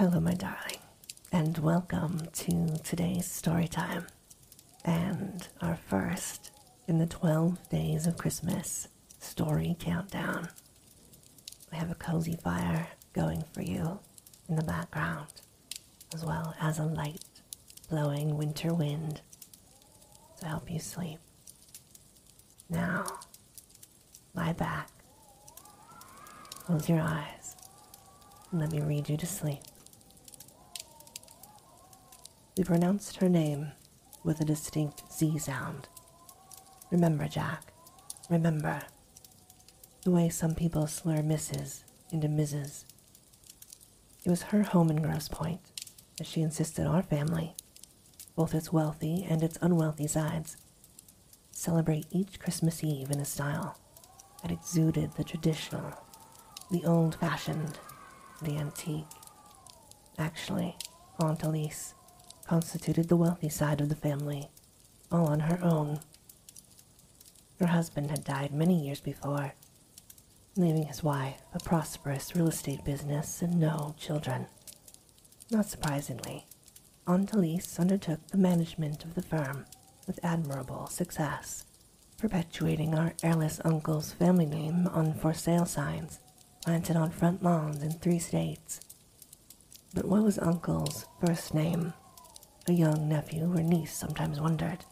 Hello, my darling, and welcome to today's story time and our first in the 12 days of Christmas story countdown. We have a cozy fire going for you in the background, as well as a light blowing winter wind to help you sleep. Now, lie back, close your eyes, and let me read you to sleep. We pronounced her name with a distinct Z sound. Remember, Jack, remember. The way some people slur Mrs. into Mrs. It was her home in Grosse Pointe, as she insisted our family, both its wealthy and its unwealthy sides, celebrate each Christmas Eve in a style that exuded the traditional, the old fashioned, the antique. Actually, Aunt Elise constituted the wealthy side of the family, all on her own. Her husband had died many years before, leaving his wife a prosperous real estate business and no children. Not surprisingly, Aunt Elise undertook the management of the firm with admirable success, perpetuating our heirless uncle's family name on for sale signs planted on front lawns in three states. But what was uncle's first name? Young nephew or niece sometimes wondered.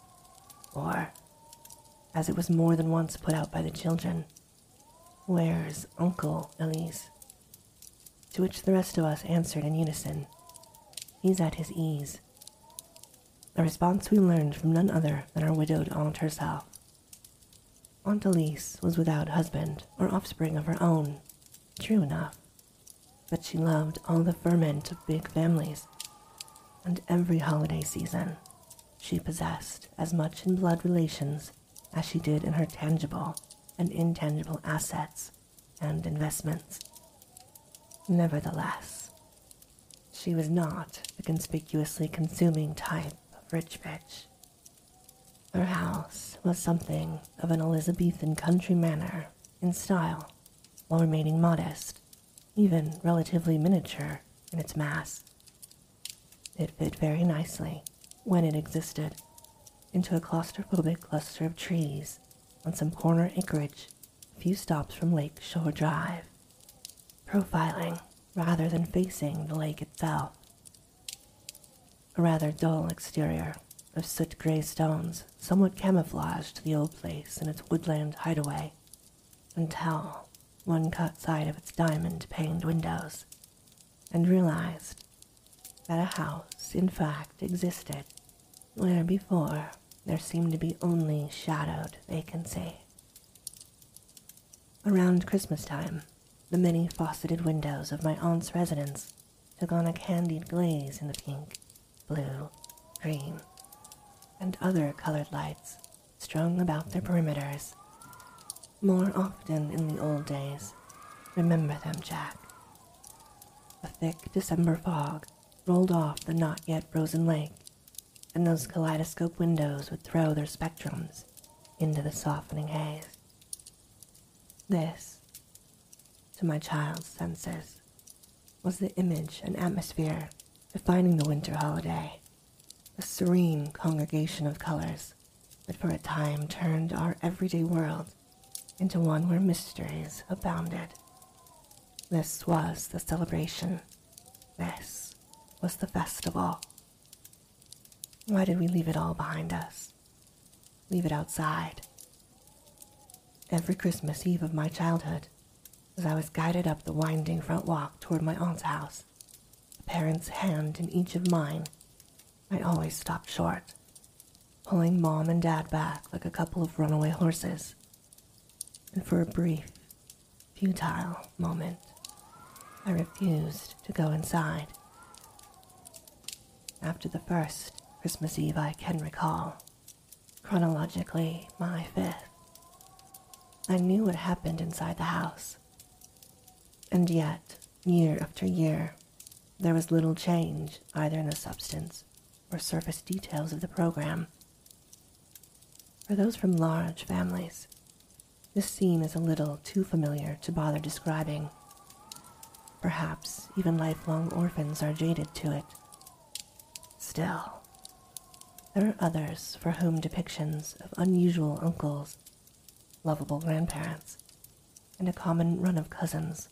Or, as it was more than once put out by the children, Where's Uncle Elise? To which the rest of us answered in unison, He's at his ease. A response we learned from none other than our widowed aunt herself. Aunt Elise was without husband or offspring of her own, true enough, but she loved all the ferment of big families, and every holiday season she possessed as much in blood relations as she did in her tangible and intangible assets and investments. Nevertheless, she was not the conspicuously consuming type of rich bitch. Her house was something of an Elizabethan country manor in style, while remaining modest, even relatively miniature in its mass. It fit very nicely, when it existed, into a claustrophobic cluster of trees on some corner acreage a few stops from Lake Shore Drive, profiling rather than facing the lake itself. A rather dull exterior of soot gray stones somewhat camouflaged the old place in its woodland hideaway until one caught sight of its diamond paned windows and realized that a house in fact existed where before there seemed to be only shadowed vacancy. Around Christmas time, the many faceted windows of my aunt's residence took on a candied glaze in the pink, blue, green, and other colored lights strung about their perimeters. More often in the old days, remember them, Jack. A thick December fog rolled off the not yet frozen lake and those kaleidoscope windows would throw their spectrums into the softening haze. This, to my child's senses, was the image and atmosphere defining the winter holiday, a serene congregation of colors that for a time turned our everyday world into one where mysteries abounded. This was the celebration. This was the festival. Why did we leave it all behind us? Leave it outside. Every Christmas Eve of my childhood, as I was guided up the winding front walk toward my aunt's house, a parent's hand in each of mine, I always stopped short, pulling mom and dad back like a couple of runaway horses. And for a brief, futile moment, I refused to go inside. After the first, Christmas Eve I can recall. Chronologically, my fifth. I knew what happened inside the house. And yet, year after year, there was little change either in the substance or surface details of the program. For those from large families, this scene is a little too familiar to bother describing. Perhaps even lifelong orphans are jaded to it. Still, there are others for whom depictions of unusual uncles, lovable grandparents, and a common run of cousins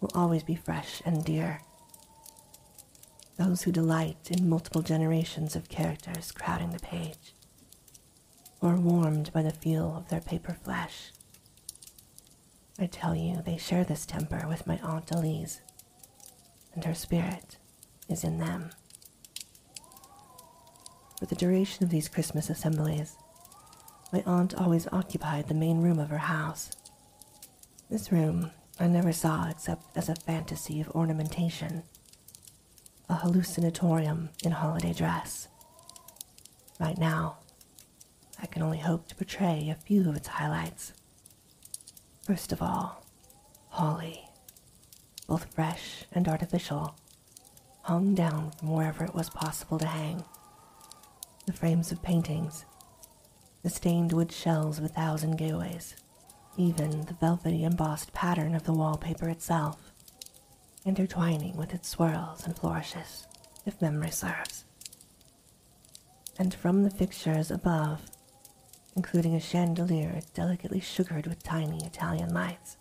will always be fresh and dear. Those who delight in multiple generations of characters crowding the page, or warmed by the feel of their paper flesh. I tell you, they share this temper with my Aunt Elise, and her spirit is in them. For the duration of these Christmas assemblies, my aunt always occupied the main room of her house. This room I never saw except as a fantasy of ornamentation, a hallucinatorium in holiday dress. Right now, I can only hope to portray a few of its highlights. First of all, holly, both fresh and artificial, hung down from wherever it was possible to hang. The frames of paintings, the stained wood shells a thousand gateways, even the velvety embossed pattern of the wallpaper itself, intertwining with its swirls and flourishes, if memory serves. And from the fixtures above including a chandelier delicately sugared with tiny Italian lights.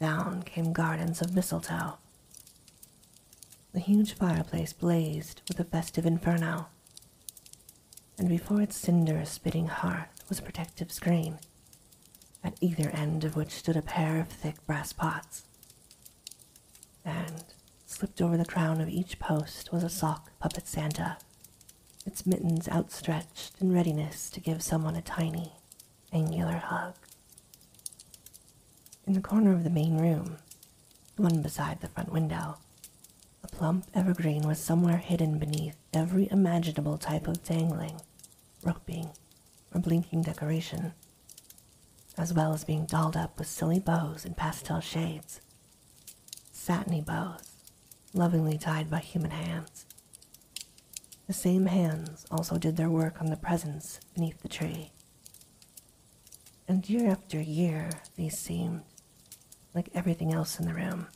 Down came gardens of mistletoe. The huge fireplace blazed with a festive inferno, and before its cinder spitting hearth was a protective screen, at either end of which stood a pair of thick brass pots. And slipped over the crown of each post was a sock puppet Santa its mittens outstretched in readiness to give someone a tiny, angular hug. In the corner of the main room, the one beside the front window, a plump evergreen was somewhere hidden beneath every imaginable type of dangling, roping, or blinking decoration, as well as being dolled up with silly bows in pastel shades, satiny bows, lovingly tied by human hands. The same hands also did their work on the presents beneath the tree. And year after year, these seemed, like everything else in the room,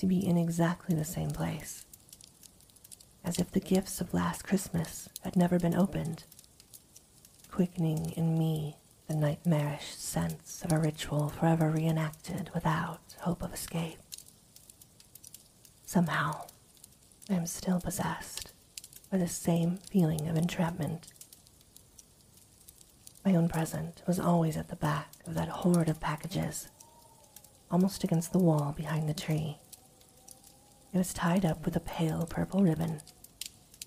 to be in exactly the same place, as if the gifts of last Christmas had never been opened, quickening in me the nightmarish sense of a ritual forever reenacted without hope of escape. Somehow, I am still possessed by the same feeling of entrapment. My own present was always at the back of that hoard of packages, almost against the wall behind the tree. It was tied up with a pale purple ribbon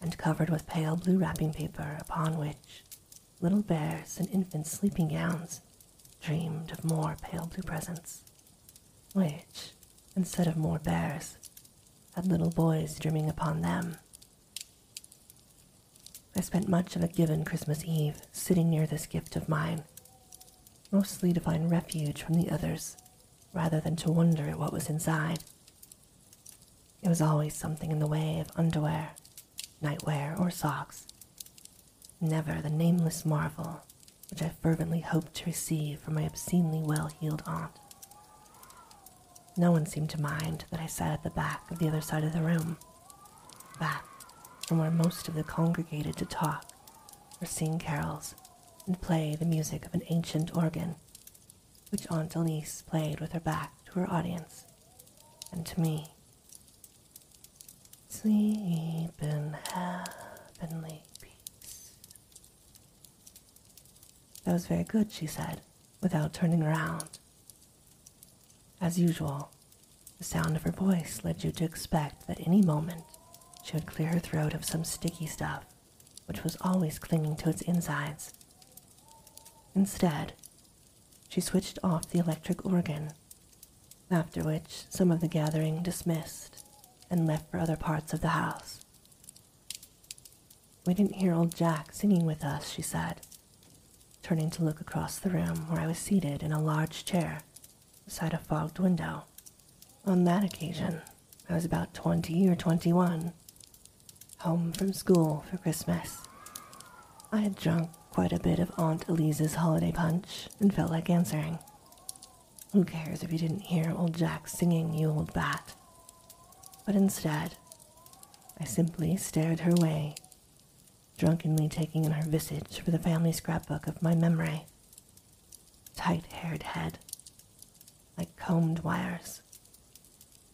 and covered with pale blue wrapping paper upon which little bears and infant sleeping gowns dreamed of more pale blue presents, which, instead of more bears, had little boys dreaming upon them. I spent much of a given Christmas Eve sitting near this gift of mine, mostly to find refuge from the others rather than to wonder at what was inside. It was always something in the way of underwear, nightwear, or socks. Never the nameless marvel which I fervently hoped to receive from my obscenely well heeled aunt. No one seemed to mind that I sat at the back of the other side of the room, back from where most of the congregated to talk or sing carols and play the music of an ancient organ, which Aunt Elise played with her back to her audience and to me. Sleep in heavenly peace. That was very good, she said, without turning around. As usual, the sound of her voice led you to expect that any moment she would clear her throat of some sticky stuff, which was always clinging to its insides. Instead, she switched off the electric organ, after which some of the gathering dismissed and left for other parts of the house. We didn't hear old Jack singing with us, she said, turning to look across the room where I was seated in a large chair beside a fogged window. On that occasion, I was about twenty or twenty-one, home from school for Christmas. I had drunk quite a bit of Aunt Elise's holiday punch and felt like answering. Who cares if you didn't hear old Jack singing, you old bat? But instead, I simply stared her way, drunkenly taking in her visage for the family scrapbook of my memory. Tight haired head, like combed wires,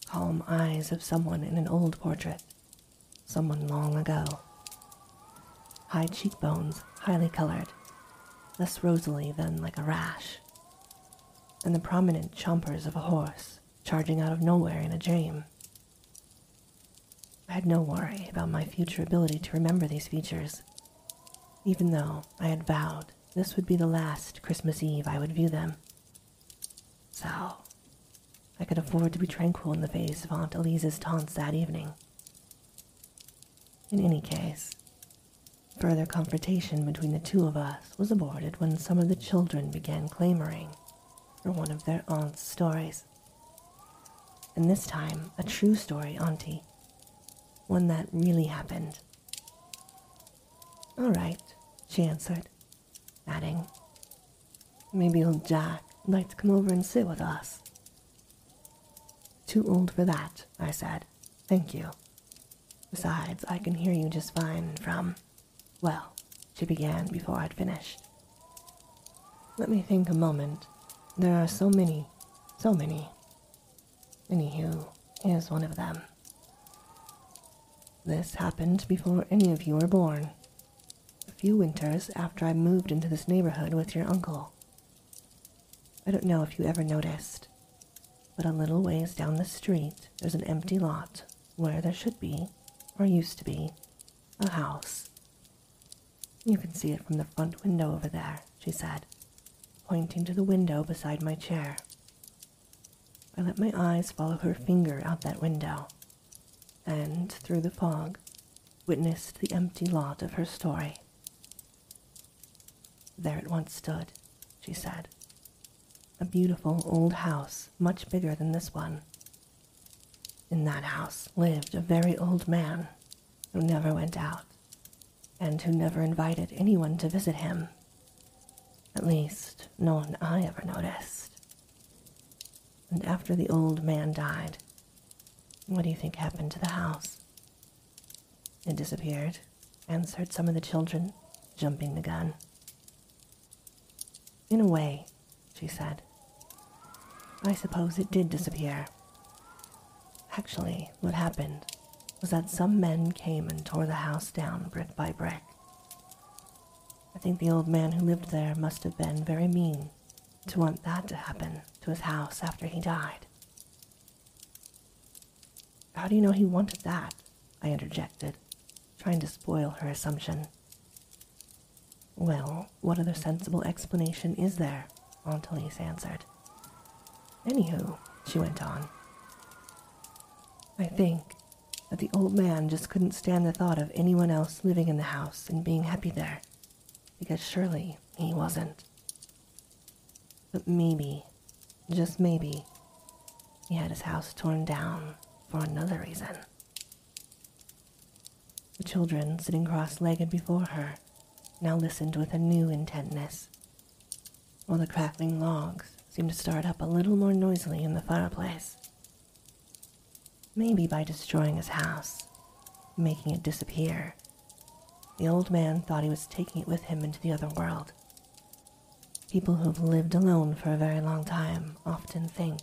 calm eyes of someone in an old portrait, someone long ago. High cheekbones, highly colored, less rosily than like a rash, and the prominent chompers of a horse charging out of nowhere in a dream. I had no worry about my future ability to remember these features, even though I had vowed this would be the last Christmas Eve I would view them. So, I could afford to be tranquil in the face of Aunt Elise's taunts that evening. In any case, further confrontation between the two of us was aborted when some of the children began clamoring for one of their aunt's stories. And this time, a true story, Auntie. One that really happened. All right, she answered, adding, Maybe old Jack would uh, like to come over and sit with us. Too old for that, I said. Thank you. Besides, I can hear you just fine from. Well, she began before I'd finished. Let me think a moment. There are so many, so many. Anywho, here's one of them. This happened before any of you were born. A few winters after I moved into this neighborhood with your uncle. I don't know if you ever noticed, but a little ways down the street there's an empty lot where there should be, or used to be, a house. You can see it from the front window over there, she said, pointing to the window beside my chair. I let my eyes follow her finger out that window, and through the fog, witnessed the empty lot of her story. There it once stood, she said, a beautiful old house, much bigger than this one. In that house lived a very old man who never went out and who never invited anyone to visit him. At least, no one I ever noticed. And after the old man died, what do you think happened to the house? It disappeared, answered some of the children, jumping the gun. In a way, she said. I suppose it did disappear. Actually, what happened was that some men came and tore the house down brick by brick. I think the old man who lived there must have been very mean to want that to happen to his house after he died. How do you know he wanted that? I interjected, trying to spoil her assumption. Well, what other sensible explanation is there? Aunt Elise answered. Anywho, she went on, I think that the old man just couldn't stand the thought of anyone else living in the house and being happy there, because surely he wasn't. But maybe, just maybe, he had his house torn down for another reason. The children, sitting cross legged before her, now listened with a new intentness, while the crackling logs seemed to start up a little more noisily in the fireplace. Maybe by destroying his house, making it disappear, the old man thought he was taking it with him into the other world. People who've lived alone for a very long time often think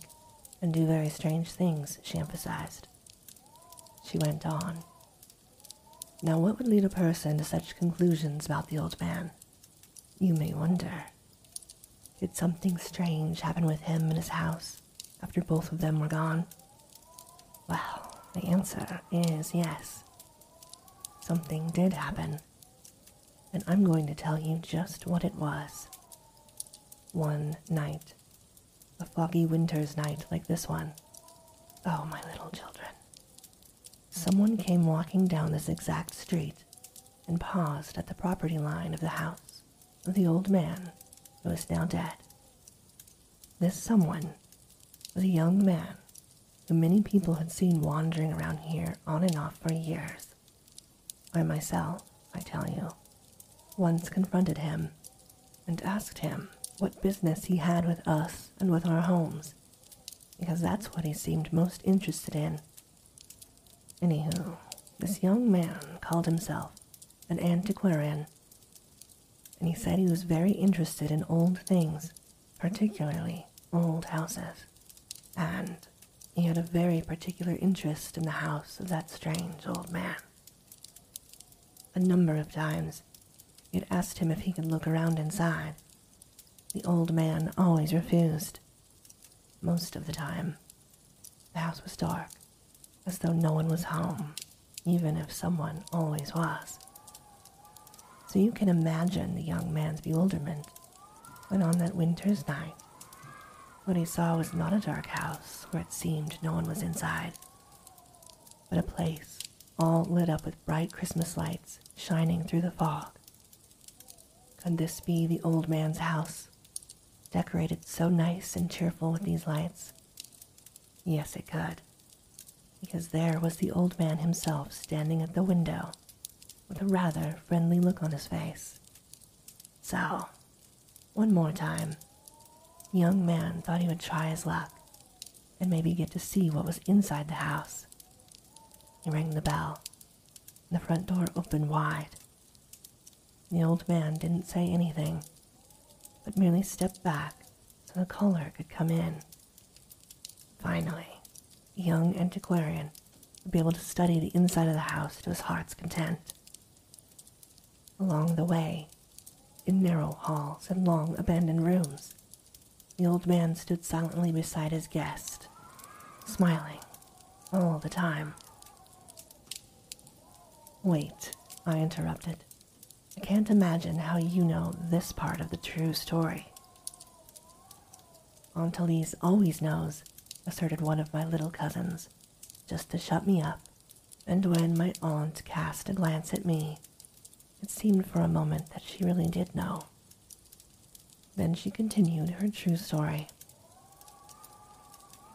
and do very strange things, she emphasized. She went on. Now, what would lead a person to such conclusions about the old man? You may wonder. Did something strange happen with him and his house after both of them were gone? Well, the answer is yes. Something did happen, and I'm going to tell you just what it was. One night, a foggy winter's night like this one. Oh, my little children. Someone came walking down this exact street and paused at the property line of the house of the old man who is now dead. This someone was a young man who many people had seen wandering around here on and off for years. I myself, I tell you, once confronted him and asked him what business he had with us and with our homes, because that's what he seemed most interested in. Anywho, this young man called himself an antiquarian, and he said he was very interested in old things, particularly old houses, and he had a very particular interest in the house of that strange old man. A number of times he had asked him if he could look around inside. The old man always refused. Most of the time, the house was dark, as though no one was home, even if someone always was. So you can imagine the young man's bewilderment when on that winter's night, what he saw was not a dark house where it seemed no one was inside, but a place all lit up with bright Christmas lights shining through the fog. Could this be the old man's house, decorated so nice and cheerful with these lights? Yes, it could, because there was the old man himself standing at the window with a rather friendly look on his face. So, one more time, young man thought he would try his luck and maybe get to see what was inside the house. He rang the bell, and the front door opened wide. The old man didn't say anything, but merely stepped back so the caller could come in. Finally, the young antiquarian would be able to study the inside of the house to his heart's content. Along the way, in narrow halls and long abandoned rooms, the old man stood silently beside his guest, smiling all the time. Wait, I interrupted. I can't imagine how you know this part of the true story. Aunt Elise always knows, asserted one of my little cousins, just to shut me up. And when my aunt cast a glance at me, it seemed for a moment that she really did know. Then she continued her true story.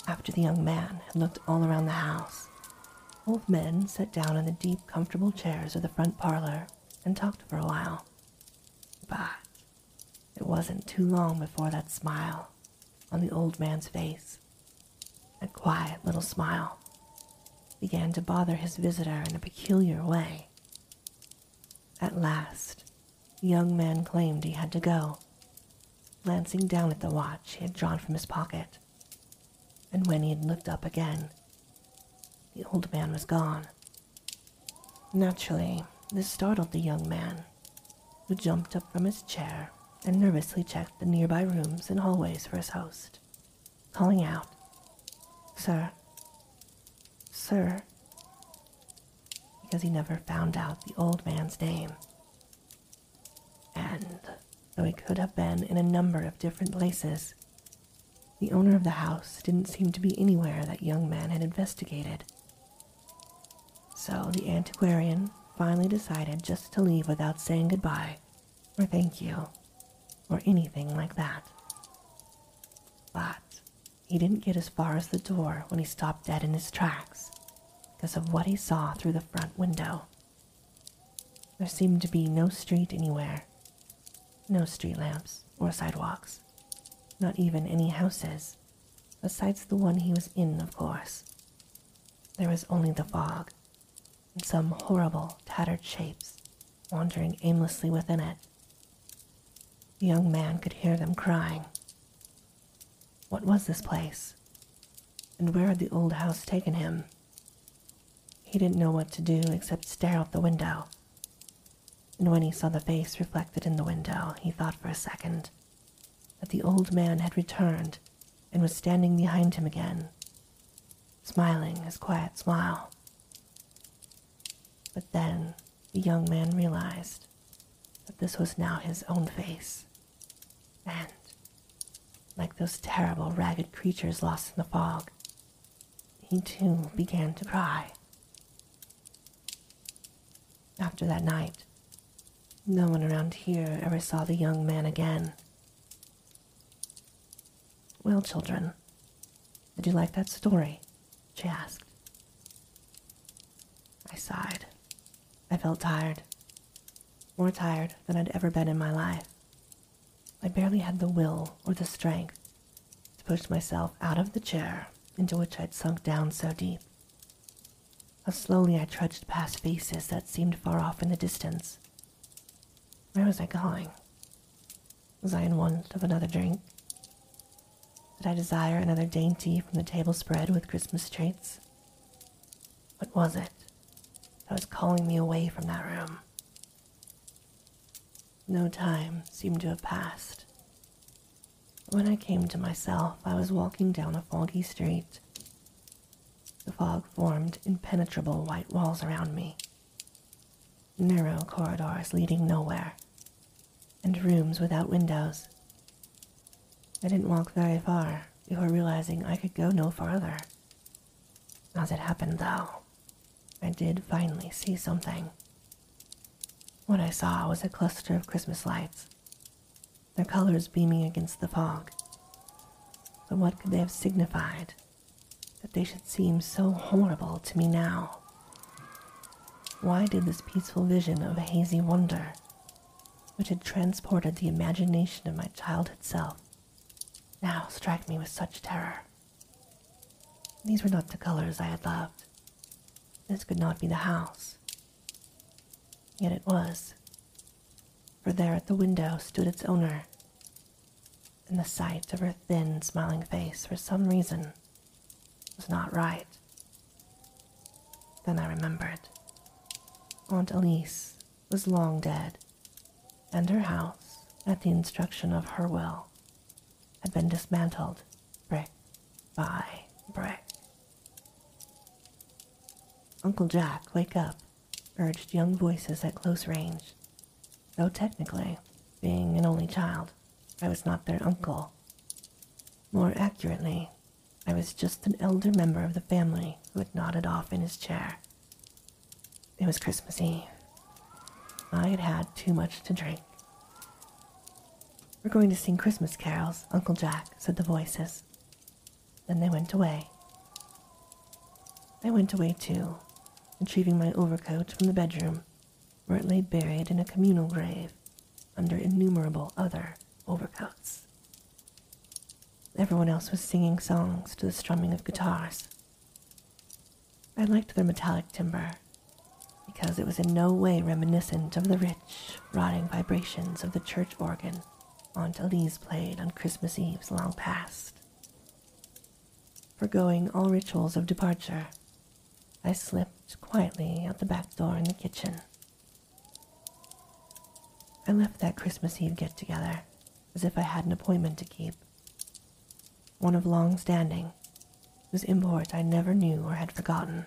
After the young man had looked all around the house, both men sat down in the deep, comfortable chairs of the front parlor and talked for a while. But it wasn't too long before that smile on the old man's face, that quiet little smile, began to bother his visitor in a peculiar way. At last, the young man claimed he had to go, glancing down at the watch he had drawn from his pocket. And when he had looked up again, the old man was gone. Naturally, this startled the young man, who jumped up from his chair and nervously checked the nearby rooms and hallways for his host, calling out, Sir, sir, because he never found out the old man's name. And though he could have been in a number of different places, the owner of the house didn't seem to be anywhere that young man had investigated. So the antiquarian finally decided just to leave without saying goodbye, or thank you, or anything like that. But he didn't get as far as the door when he stopped dead in his tracks because of what he saw through the front window. There seemed to be no street anywhere, no street lamps or sidewalks, not even any houses, besides the one he was in, of course. There was only the fog and some horrible, tattered shapes wandering aimlessly within it. The young man could hear them crying. What was this place? And where had the old house taken him? He didn't know what to do except stare out the window. And when he saw the face reflected in the window, he thought for a second that the old man had returned and was standing behind him again, smiling his quiet smile. But then the young man realized that this was now his own face, and, like those terrible ragged creatures lost in the fog, he too began to cry. After that night, no one around here ever saw the young man again. Well, children, did you like that story? she asked. I sighed. I felt tired, more tired than I'd ever been in my life. I barely had the will or the strength to push myself out of the chair into which I'd sunk down so deep. How slowly I trudged past faces that seemed far off in the distance. Where was I going? Was I in want of another drink? Did I desire another dainty from the table spread with Christmas treats? What was it that was calling me away from that room? No time seemed to have passed. When I came to myself, I was walking down a foggy street. The fog formed impenetrable white walls around me, narrow corridors leading nowhere, and rooms without windows. I didn't walk very far before realizing I could go no farther. As it happened, though, I did finally see something. What I saw was a cluster of Christmas lights, their colors beaming against the fog. But what could they have signified that they should seem so horrible to me now? Why did this peaceful vision of a hazy wonder, which had transported the imagination of my childhood self, now strike me with such terror? These were not the colors I had loved. This could not be the house. Yet it was, for there at the window stood its owner, and the sight of her thin, smiling face for some reason was not right. Then I remembered. Aunt Elise was long dead, and her house, at the instruction of her will, had been dismantled brick by brick. Uncle Jack, wake up, urged young voices at close range. Though technically, being an only child, I was not their uncle. More accurately, I was just an elder member of the family who had nodded off in his chair. It was Christmas Eve. I had had too much to drink. We're going to sing Christmas carols, Uncle Jack, said the voices. Then they went away. I went away too, retrieving my overcoat from the bedroom, where it lay buried in a communal grave under innumerable other overcoats. Everyone else was singing songs to the strumming of guitars. I liked their metallic timbre because it was in no way reminiscent of the rich, rotting vibrations of the church organ Aunt Elise played on Christmas Eves long past. Forgoing all rituals of departure, I slipped quietly out the back door in the kitchen. I left that Christmas Eve get together as if I had an appointment to keep, one of long standing, whose import I never knew or had forgotten.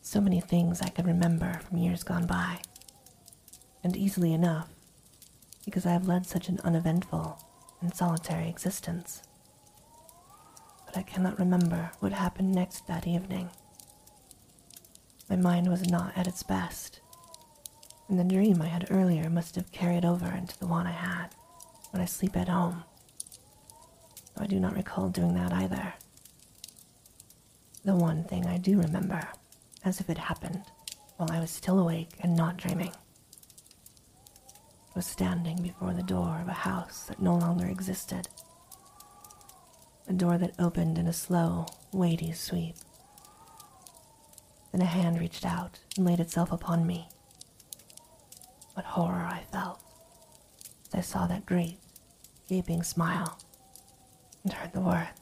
So many things I could remember from years gone by, and easily enough, because I have led such an uneventful and solitary existence. But I cannot remember what happened next that evening. My mind was not at its best, and the dream I had earlier must have carried over into the one I had when I sleep at home. Though I do not recall doing that either. The one thing I do remember, as if it happened while I was still awake and not dreaming, was standing before the door of a house that no longer existed. A door that opened in a slow, weighty sweep. Then a hand reached out and laid itself upon me. What horror I felt as I saw that great, gaping smile and heard the words,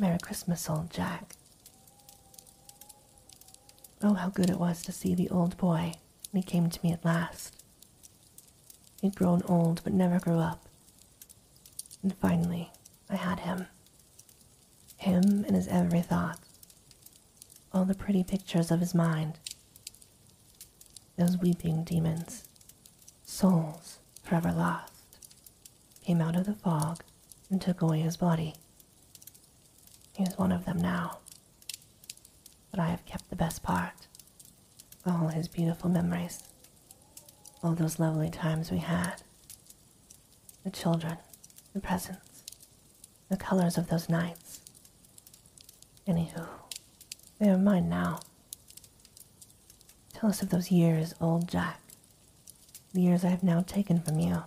Merry Christmas, old Jack. Oh, how good it was to see the old boy when he came to me at last. He'd grown old but never grew up. And finally, I had him. Him and his every thought. All the pretty pictures of his mind. Those weeping demons, souls forever lost, came out of the fog and took away his body. He is one of them now. But I have kept the best part all his beautiful memories, all those lovely times we had, the children, the presents, the colors of those nights. Anywho, they are mine now. Tell us of those years, old Jack, the years I have now taken from you.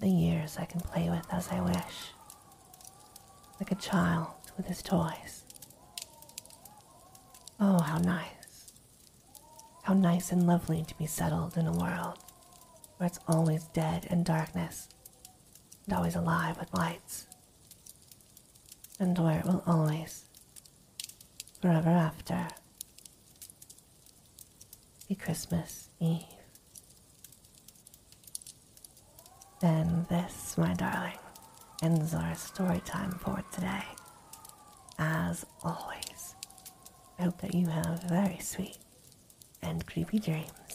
the years I can play with as I wish, like a child with his toys. Oh, how nice. How nice and lovely to be settled in a world where it's always dead and darkness, and always alive with lights, and where it will always, forever after, be Christmas Eve. And this, my darling, ends our story time for today. As always, I hope that you have very sweet and creepy dreams.